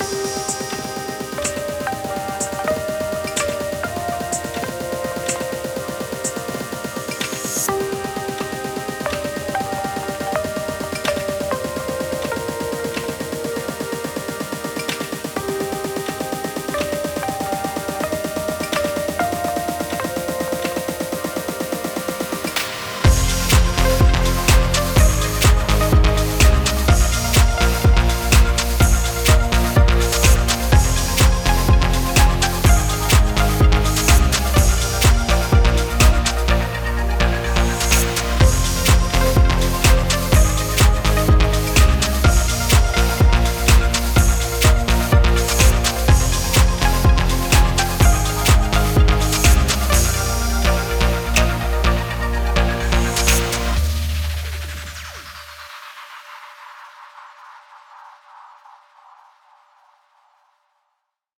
Podcast.